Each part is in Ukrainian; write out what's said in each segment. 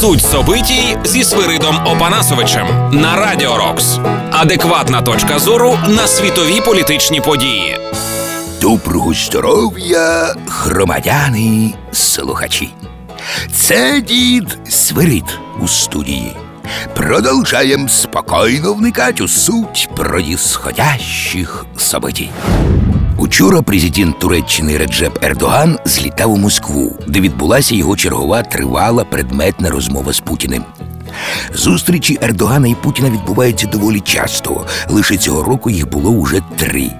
Суть собитій зі Свиридом Опанасовичем на Радіо Рокс. Адекватна точка зору на світові політичні події. Доброго здоров'я, громадяни, слухачі. Це дід Свирид у студії. Продовжаємо спокійно вникати у суть происходящих событий. Учора президент Туреччини Реджеп Ердоган злітав у Москву, де відбулася його чергова тривала предметна розмова з Путіним. Зустрічі Ердогана і Путіна відбуваються доволі часто. Лише цього року їх було уже три.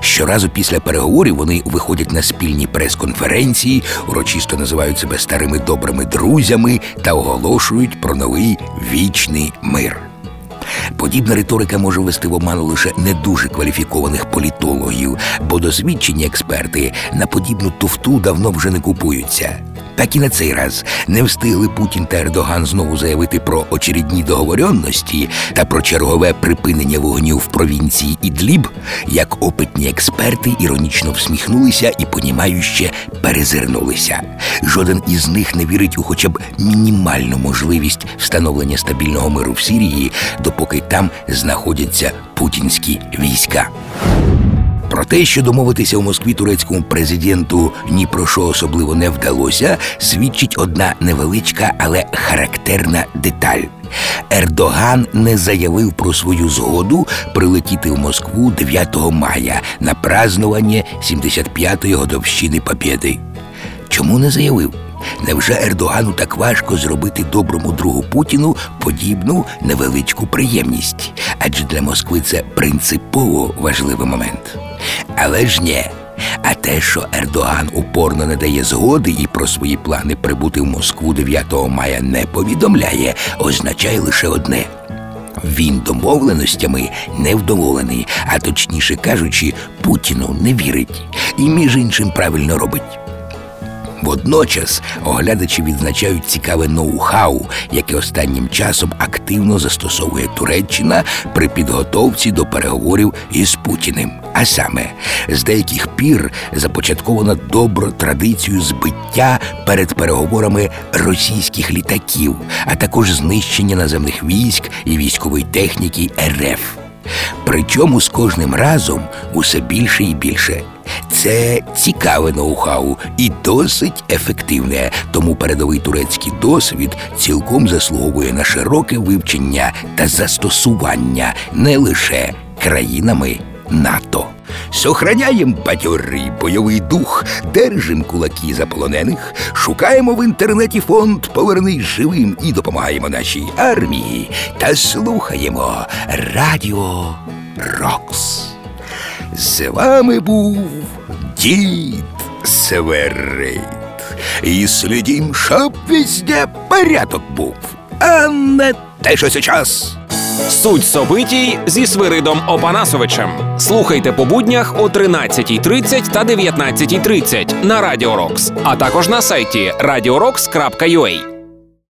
Щоразу після переговорів вони виходять на спільні прес-конференції, урочисто називають себе старими добрими друзями та оголошують про новий вічний мир. Подібна риторика може вести в оману лише не дуже кваліфікованих політологів, бо досвідчені експерти на подібну туфту давно вже не купуються. Так і на цей раз не встигли Путін та Ердоган знову заявити про очередні договоренності та про чергове припинення вогню в провінції Ідліб, як опитні експерти іронічно всміхнулися і понімающе перезирнулися. Жоден із них не вірить у хоча б мінімальну можливість встановлення стабільного миру в Сирії, допоки там знаходяться путінські війська. Про те, що домовитися у Москві турецькому президенту ні про що особливо не вдалося, свідчить одна невеличка, але характерна деталь. Ердоган не заявив про свою згоду прилетіти в Москву 9 мая на празднування 75-ї годовщини Побєди. Чому не заявив? Невже Ердогану так важко зробити доброму другу Путіну подібну невеличку приємність? Адже для Москви це принципово важливий момент. Але ж ні. А те, що Ердоган упорно не дає згоди і про свої плани прибути в Москву 9 мая не повідомляє, означає лише одне. Він домовленостями невдоволений, а точніше кажучи, Путіну не вірить і між іншим правильно робить. Водночас оглядачі відзначають цікаве ноу-хау, яке останнім часом активно застосовує Туреччина при підготовці до переговорів із Путіним. А саме з деяких пір започатковано добру традицію збиття перед переговорами російських літаків, а також знищення наземних військ і військової техніки РФ. Причому з кожним разом усе більше і більше. Це цікаве ноу-хау і досить ефективне, тому передовий турецький досвід цілком заслуговує на широке вивчення та застосування не лише країнами НАТО. Сохраняємо бадьорий бойовий дух, держим кулаки заполонених, шукаємо в інтернеті фонд Повернись живим і допомагаємо нашій армії та слухаємо Радіо Рокс. З вами був дід Северит. І слідім, щоб везде порядок був, а не те, що сейчас. Суть собитій зі Свиридом Опанасовичем. Слухайте по буднях о 13.30 та 19.30 на Радіо Рокс, а також на сайті radiorocks.ua.